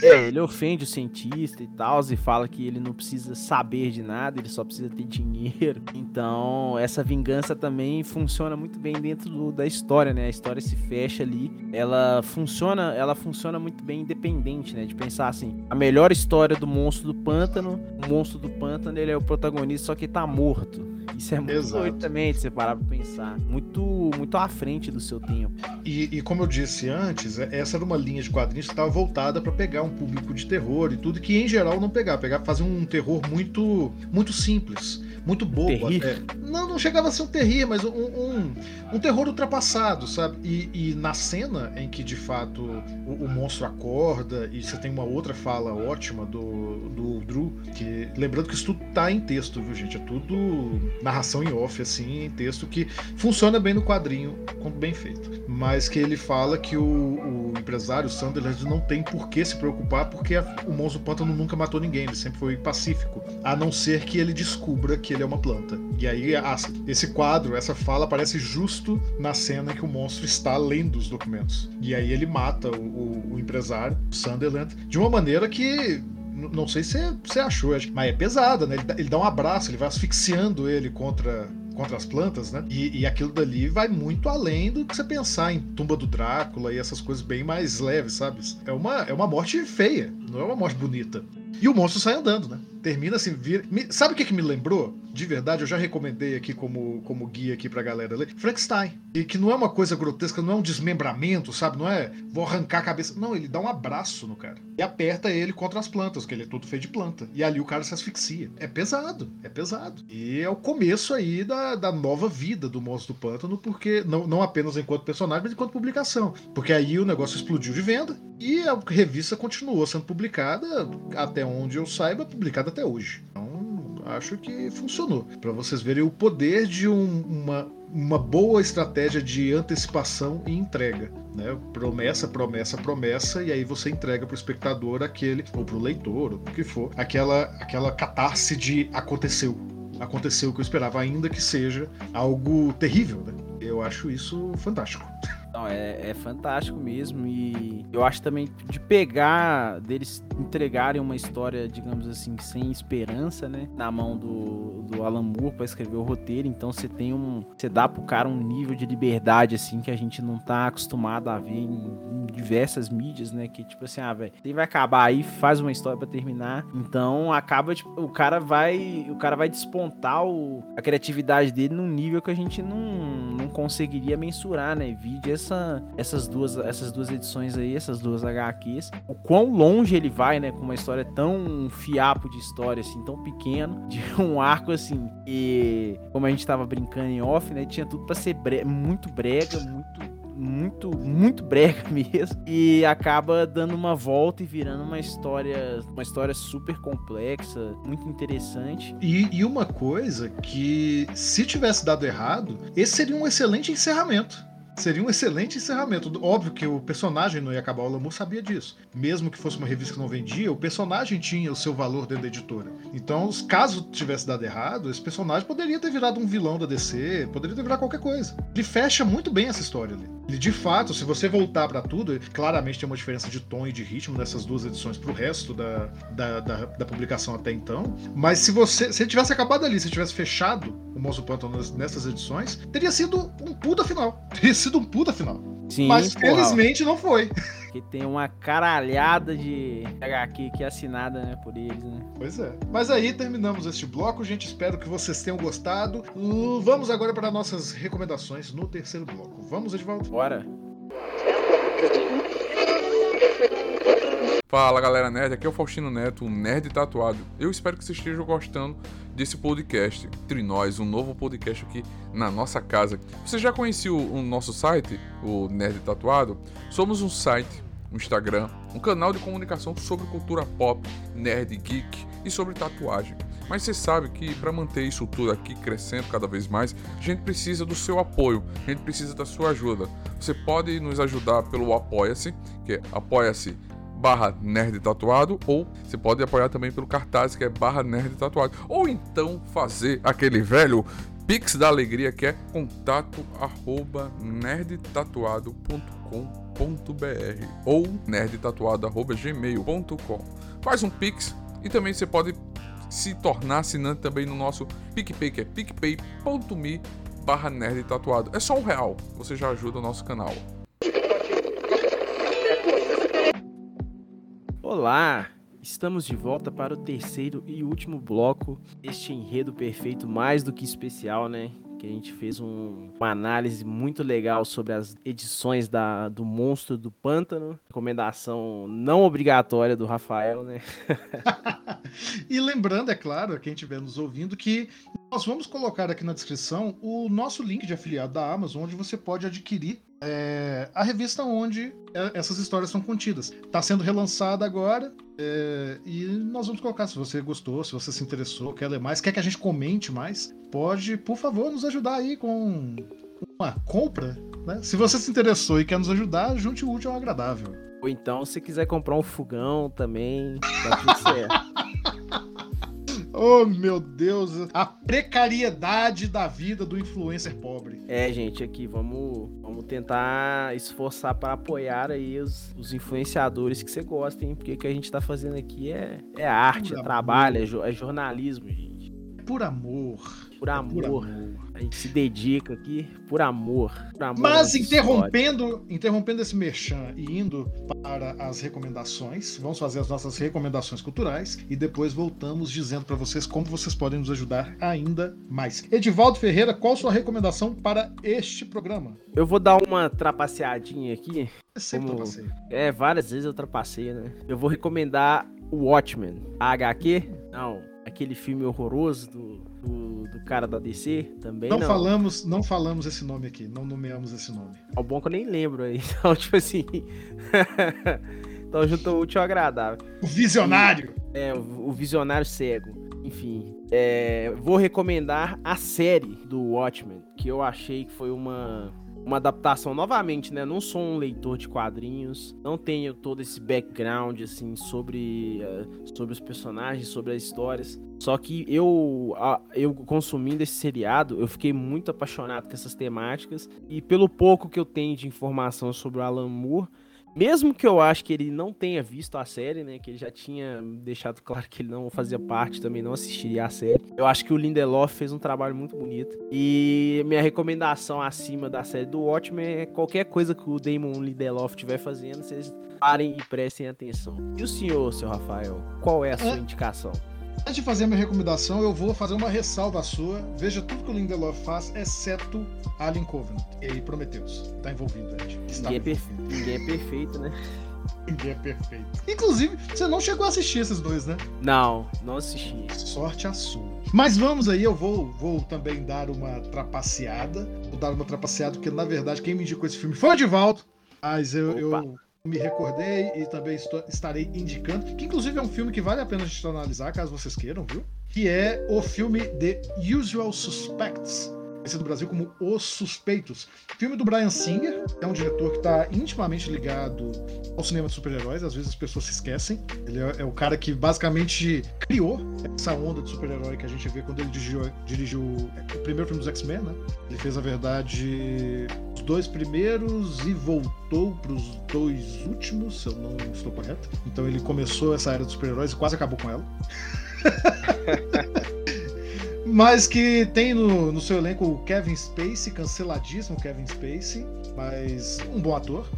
É, ele ofende o cientista e tal, e fala que ele não precisa saber de nada, ele só precisa ter dinheiro. Então, essa vingança também funciona muito bem dentro do, da história, né? A história se fecha ali. Ela funciona, ela funciona muito bem independente, né? De pensar assim, a melhor história do monstro do pântano, o monstro do pântano, ele é o protagonista, só que tá morto. Isso é muito Exato. doido também, de você parar pra pensar. Muito, muito à frente do seu tempo. E, e como eu disse antes, essa era uma linha de quadrinhos que estava voltada para pegar um público de terror e tudo, que em geral não pegar. Pegar fazer um terror muito, muito simples muito bobo. Não, não chegava a ser um terrir, mas um, um, um terror ultrapassado, sabe? E, e, na cena em que de fato o, o, monstro acorda e você tem uma outra fala ótima do, do Drew, que lembrando que isso tudo tá em texto, viu, gente? É tudo narração em off, assim, em texto, que funciona bem no quadrinho, quando bem feito. Mas que ele fala que o, o empresário, o Sunderland, não tem por que se preocupar, porque a, o monstro pântano nunca matou ninguém, ele sempre foi pacífico. A não ser que ele descubra que ele é uma planta. E aí esse quadro, essa fala aparece justo na cena que o monstro está lendo os documentos. E aí ele mata o, o, o empresário, o Sunderland, de uma maneira que não sei se você achou, mas é pesada, né? Ele dá, ele dá, um abraço, ele vai asfixiando ele contra, contra as plantas, né? E, e, aquilo dali vai muito além do que você pensar em tumba do Drácula e essas coisas bem mais leves, sabe? É uma, é uma morte feia, não é uma morte bonita. E o monstro sai andando, né? Termina assim, vira. Sabe o que, que me lembrou? De verdade, eu já recomendei aqui como, como guia aqui pra galera ler. Frankenstein. E que não é uma coisa grotesca, não é um desmembramento, sabe? Não é vou arrancar a cabeça. Não, ele dá um abraço no cara. E aperta ele contra as plantas, que ele é todo feito de planta. E ali o cara se asfixia. É pesado, é pesado. E é o começo aí da, da nova vida do Monstro do Pântano, porque não, não apenas enquanto personagem, mas enquanto publicação. Porque aí o negócio explodiu de venda e a revista continuou sendo publicada até onde eu saiba, publicada até hoje. Então, acho que funcionou. Para vocês verem o poder de um, uma, uma boa estratégia de antecipação e entrega. Né? Promessa, promessa, promessa, e aí você entrega para o espectador aquele, ou para o leitor, ou o que for, aquela, aquela catarse de aconteceu. Aconteceu o que eu esperava, ainda que seja algo terrível. Né? Eu acho isso fantástico. Não, é, é fantástico mesmo. E eu acho também de pegar, deles entregarem uma história, digamos assim, sem esperança, né? Na mão do, do Alan Moore pra escrever o roteiro. Então você tem um. Você dá pro cara um nível de liberdade, assim, que a gente não tá acostumado a ver em, em diversas mídias, né? Que tipo assim, ah, velho, ele vai acabar aí, faz uma história para terminar. Então acaba, tipo, o cara vai. O cara vai despontar o, a criatividade dele num nível que a gente não, não conseguiria mensurar, né? Vídeo essa, essas, duas, essas duas edições aí, essas duas HQs, o quão longe ele vai, né, com uma história tão fiapo de história, assim, tão pequeno, de um arco, assim, e como a gente tava brincando em off, né, tinha tudo para ser bre muito brega, muito muito, muito brega mesmo. E acaba dando uma volta e virando uma história, uma história super complexa, muito interessante. E, e uma coisa que, se tivesse dado errado, esse seria um excelente encerramento. Seria um excelente encerramento. Óbvio que o personagem não ia acabar, o Lamour sabia disso. Mesmo que fosse uma revista que não vendia, o personagem tinha o seu valor dentro da editora. Então, caso tivesse dado errado, esse personagem poderia ter virado um vilão da DC, poderia ter virado qualquer coisa. Ele fecha muito bem essa história ali. De fato, se você voltar para tudo, claramente tem uma diferença de tom e de ritmo nessas duas edições pro resto da, da, da, da publicação até então. Mas se você se tivesse acabado ali, se tivesse fechado o Monstro Pântano nessas edições, teria sido um puta final. Teria sido sido um puta final. Sim, Mas porra. felizmente não foi. Que tem uma caralhada de HQ aqui assinada, né, por eles, né? Pois é. Mas aí terminamos este bloco, gente. Espero que vocês tenham gostado. Vamos agora para nossas recomendações no terceiro bloco. Vamos, Edvaldo? Bora. Fala galera nerd, aqui é o Faustino Neto, o Nerd Tatuado. Eu espero que vocês estejam gostando desse podcast. Entre nós, um novo podcast aqui na nossa casa. Você já conhecia o, o nosso site, o Nerd Tatuado? Somos um site, um Instagram, um canal de comunicação sobre cultura pop, nerd, geek e sobre tatuagem. Mas você sabe que para manter isso tudo aqui crescendo cada vez mais, a gente precisa do seu apoio, a gente precisa da sua ajuda. Você pode nos ajudar pelo Apoia-se, que é apoia-se barra nerd tatuado ou você pode apoiar também pelo cartaz que é barra nerd tatuado. Ou então fazer aquele velho Pix da Alegria que é contato arroba nerdtatuado.com.br ou nerdtatuado arroba gmail.com faz um Pix e também você pode se tornar assinante também no nosso PicPay que é picpay.me barra nerd tatuado. É só um real. Você já ajuda o nosso canal Olá! Estamos de volta para o terceiro e último bloco deste enredo perfeito, mais do que especial, né? Que a gente fez um, uma análise muito legal sobre as edições da, do Monstro do Pântano. Recomendação não obrigatória do Rafael, né? e lembrando, é claro, quem estiver nos ouvindo, que nós vamos colocar aqui na descrição o nosso link de afiliado da Amazon, onde você pode adquirir é, a revista onde é, essas histórias são contidas. Está sendo relançada agora é, e nós vamos colocar. Se você gostou, se você se interessou, quer ler mais, quer que a gente comente mais, pode, por favor, nos ajudar aí com uma compra. Né? Se você se interessou e quer nos ajudar, junte o útil ao agradável. Ou então, se quiser comprar um fogão também, tá tudo certo. Oh, meu Deus, a precariedade da vida do influencer pobre. É, gente, aqui vamos, vamos tentar esforçar para apoiar aí os, os influenciadores que você gosta, hein? Porque o que a gente tá fazendo aqui é, é arte, é trabalho, é, é jornalismo, gente. Por amor. Por amor. Por amor. A gente se dedica aqui por amor. Por amor Mas interrompendo, interrompendo esse merchan e indo para as recomendações, vamos fazer as nossas recomendações culturais e depois voltamos dizendo para vocês como vocês podem nos ajudar ainda mais. Edivaldo Ferreira, qual sua recomendação para este programa? Eu vou dar uma trapaceadinha aqui. É sempre como... É, várias vezes eu trapacei, né? Eu vou recomendar o Watchmen. A HQ? Não, aquele filme horroroso do, do, do, cara da DC também. Não, não, falamos, não falamos esse nome aqui, não nomeamos esse nome. É bom que eu nem lembro aí. Então, tipo assim. então juntou útil ao agradável. O visionário! E, é, o, o, visionário cego. Enfim. É, vou recomendar a série do Watchmen, que eu achei que foi uma, uma adaptação novamente, né? Não sou um leitor de quadrinhos, não tenho todo esse background assim sobre, uh, sobre os personagens, sobre as histórias. Só que eu, uh, eu consumindo esse seriado, eu fiquei muito apaixonado com essas temáticas e pelo pouco que eu tenho de informação sobre o Alan Moore, mesmo que eu acho que ele não tenha visto a série, né? Que ele já tinha deixado claro que ele não fazia parte, também não assistiria a série. Eu acho que o Lindelof fez um trabalho muito bonito. E minha recomendação acima da série do Watchmen é qualquer coisa que o Damon Lindelof estiver fazendo, vocês parem e prestem atenção. E o senhor, seu Rafael, qual é a sua indicação? Antes de fazer a minha recomendação, eu vou fazer uma ressalva sua. Veja tudo que o Lindelof faz, exceto Alien Covenant e Prometheus. Tá envolvido, Ed. Ninguém é, perfeito, ninguém é perfeito, né? Ninguém é perfeito. Inclusive, você não chegou a assistir esses dois, né? Não, não assisti. Sorte a sua. Mas vamos aí, eu vou, vou também dar uma trapaceada. Vou dar uma trapaceada, porque na verdade quem me indicou esse filme foi o Edivaldo. Mas eu, eu me recordei e também estou, estarei indicando, que inclusive é um filme que vale a pena a gente analisar, caso vocês queiram, viu? Que é o filme The Usual Suspects, conhecido no Brasil como Os Suspeitos. Filme do Brian Singer, é um diretor que está intimamente ligado ao cinema de super-heróis, às vezes as pessoas se esquecem. Ele é, é, o cara que basicamente criou essa onda de super-herói que a gente vê quando ele dirigiu, dirigiu o primeiro filme dos X-Men, né? Ele fez, na verdade, dois primeiros e voltou para os dois últimos, se eu não estou correto. Então ele começou essa era dos super-heróis e quase acabou com ela. Mas que tem no, no seu elenco o Kevin Spacey, canceladíssimo Kevin Spacey, mas um bom ator.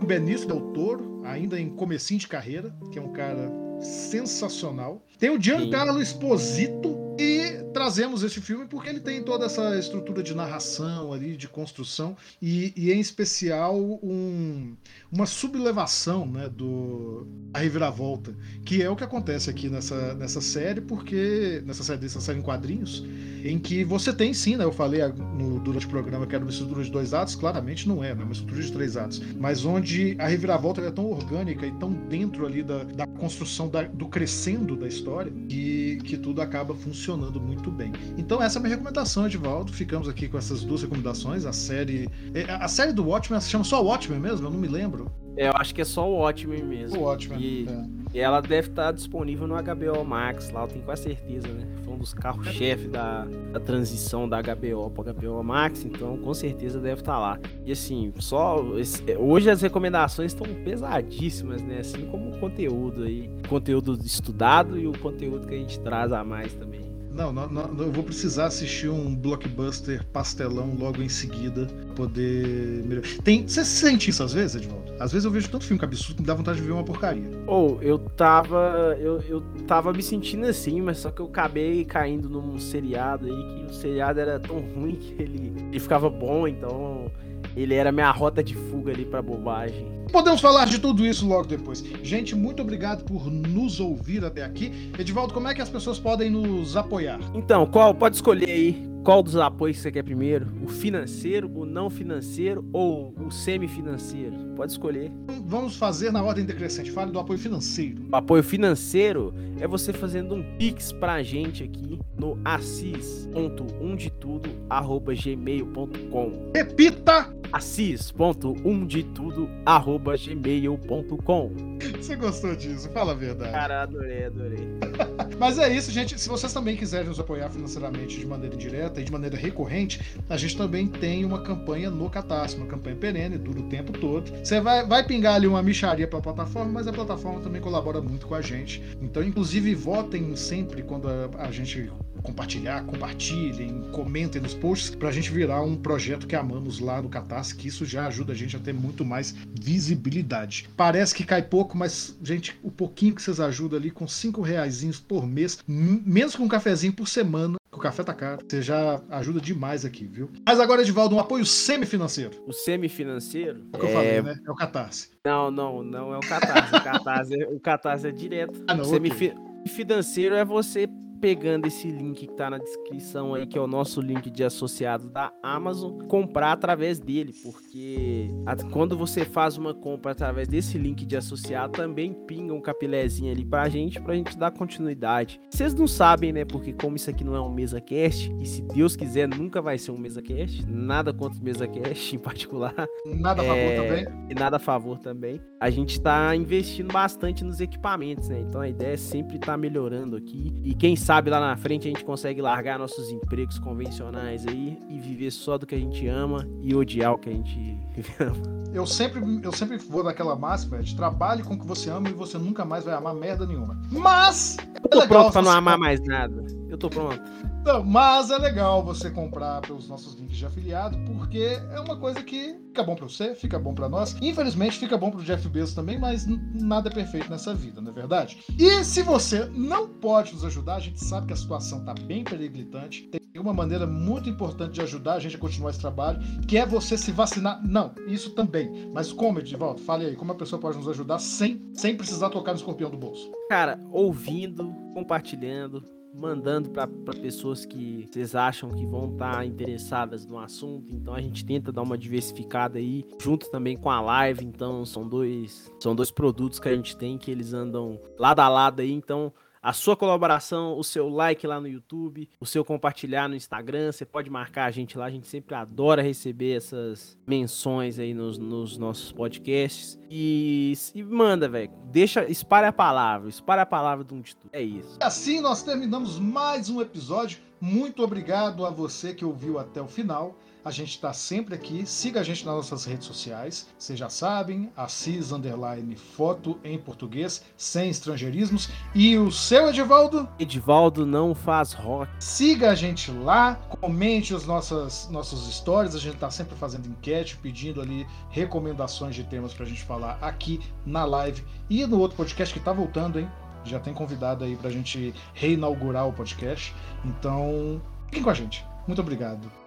O Benício Del Toro, ainda em comecinho de carreira, que é um cara sensacional. Tem o Giancarlo Esposito e trazemos esse filme porque ele tem toda essa estrutura de narração ali, de construção, e, e em especial um, uma sublevação né, do a reviravolta, que é o que acontece aqui nessa, nessa série, porque nessa série, dessa série em quadrinhos, em que você tem sim, né, eu falei no, durante o programa que era uma estrutura de dois atos, claramente não é, né, uma estrutura de três atos, mas onde a reviravolta é tão orgânica e tão dentro ali da, da construção da, do crescendo da história, que, que tudo acaba funcionando muito bem. Então essa é a minha recomendação, Edivaldo. Ficamos aqui com essas duas recomendações. A série. É, a série do Watchmen se chama só Watchmen mesmo? Eu não me lembro. É, eu acho que é só o Watchmen mesmo. O Watchmen. E, é. e ela deve estar disponível no HBO Max lá, eu tenho quase certeza, né? Foi um dos carros-chefe da, da transição da HBO para HBO Max, então com certeza deve estar lá. E assim, só. esse- hoje as recomendações estão pesadíssimas, né? Assim como o conteúdo aí. Conteúdo estudado e o conteúdo que a gente traz a mais também. Não, não, não, eu vou precisar assistir um blockbuster pastelão logo em seguida poder. Tem, você sente isso às vezes, Edvaldo? Às vezes eu vejo tanto filme que absurdo que me dá vontade de ver uma porcaria. Ou eu tava. Eu, eu tava me sentindo assim, mas só que eu acabei caindo num seriado aí que o seriado era tão ruim que ele, ele ficava bom, então ele era minha rota de fuga ali pra bobagem. Podemos falar de tudo isso logo depois. Gente, muito obrigado por nos ouvir até aqui. Edivaldo, como é que as pessoas podem nos apoiar? Então, qual pode escolher aí qual dos apoios que você quer primeiro? O financeiro, o não financeiro ou o semi-financeiro? Pode escolher. Vamos fazer na ordem decrescente. Fale do apoio financeiro. O apoio financeiro é você fazendo um pix pra gente aqui no assis.umdetudo@gmail.com. Repita! assis.umdetudo@gmail.com. Você gostou disso? Fala a verdade. Cara, adorei, adorei. Mas é isso, gente. Se vocês também quiserem nos apoiar financeiramente de maneira indireta e de maneira recorrente, a gente também tem uma campanha no Catarse, uma campanha perene, dura o tempo todo. Você vai, vai pingar ali uma micharia para a plataforma, mas a plataforma também colabora muito com a gente. Então, inclusive, votem sempre quando a, a gente compartilhar, compartilhem, comentem nos posts pra gente virar um projeto que amamos lá no Catarse, que isso já ajuda a gente a ter muito mais visibilidade. Parece que cai pouco, mas, gente, o pouquinho que vocês ajudam ali com cinco reaisinhos por mês, menos que um cafezinho por semana, que o café tá caro, você já ajuda demais aqui, viu? Mas agora, Edivaldo, um apoio semi-financeiro. O semi-financeiro É o que eu falei, né? É o Catarse. Não, não, não é o Catarse. O Catarse é, o Catarse é direto. Ah, não, o semi-financeiro é você pegando esse link que tá na descrição aí, que é o nosso link de associado da Amazon, comprar através dele, porque quando você faz uma compra através desse link de associado, também pinga um capilézinho ali pra gente, pra gente dar continuidade. Vocês não sabem, né, porque como isso aqui não é um mesa cast, e se Deus quiser nunca vai ser um mesa cast, nada contra o mesa cast em particular, Nada a favor É, também. e nada a favor também. A gente está investindo bastante nos equipamentos, né? Então a ideia é sempre estar melhorando aqui. E quem sabe lá na frente a gente consegue largar nossos empregos convencionais aí e viver só do que a gente ama e odiar o que a gente ama. Eu sempre, eu sempre vou naquela máxima de trabalhe com o que você ama e você nunca mais vai amar merda nenhuma. Mas Eu tô é legal pronto pra não amar mais nada. Eu tô pronto. Não, mas é legal você comprar pelos nossos links de afiliado, porque é uma coisa que fica bom pra você, fica bom pra nós. Infelizmente fica bom pro Jeff Bezos também, mas nada é perfeito nessa vida, não é verdade? E se você não pode nos ajudar, a gente sabe que a situação tá bem periclitante. Tem uma maneira muito importante de ajudar a gente a continuar esse trabalho, que é você se vacinar. Não, isso também. Mas como, Edivaldo? Fale aí, como a pessoa pode nos ajudar sem, sem precisar tocar no escorpião do bolso? Cara, ouvindo, compartilhando, mandando para pessoas que vocês acham que vão estar interessadas no assunto. Então a gente tenta dar uma diversificada aí, junto também com a live. Então são dois, são dois produtos que a gente tem que eles andam lado a lado aí. Então a sua colaboração, o seu like lá no YouTube, o seu compartilhar no Instagram, você pode marcar a gente lá, a gente sempre adora receber essas menções aí nos, nos nossos podcasts. E, e manda, velho, deixa, espalha a palavra, espalha a palavra do um de tudo. É isso. Assim nós terminamos mais um episódio. Muito obrigado a você que ouviu até o final. A gente está sempre aqui. Siga a gente nas nossas redes sociais. Vocês já sabem, Assis Underline Foto em português, sem estrangeirismos. E o seu Edivaldo? Edivaldo não faz rock. Siga a gente lá, comente os nossas, nossos stories. A gente está sempre fazendo enquete, pedindo ali recomendações de temas para a gente falar aqui na live e no outro podcast que está voltando, hein? Já tem convidado aí para a gente reinaugurar o podcast. Então, fiquem com a gente. Muito obrigado.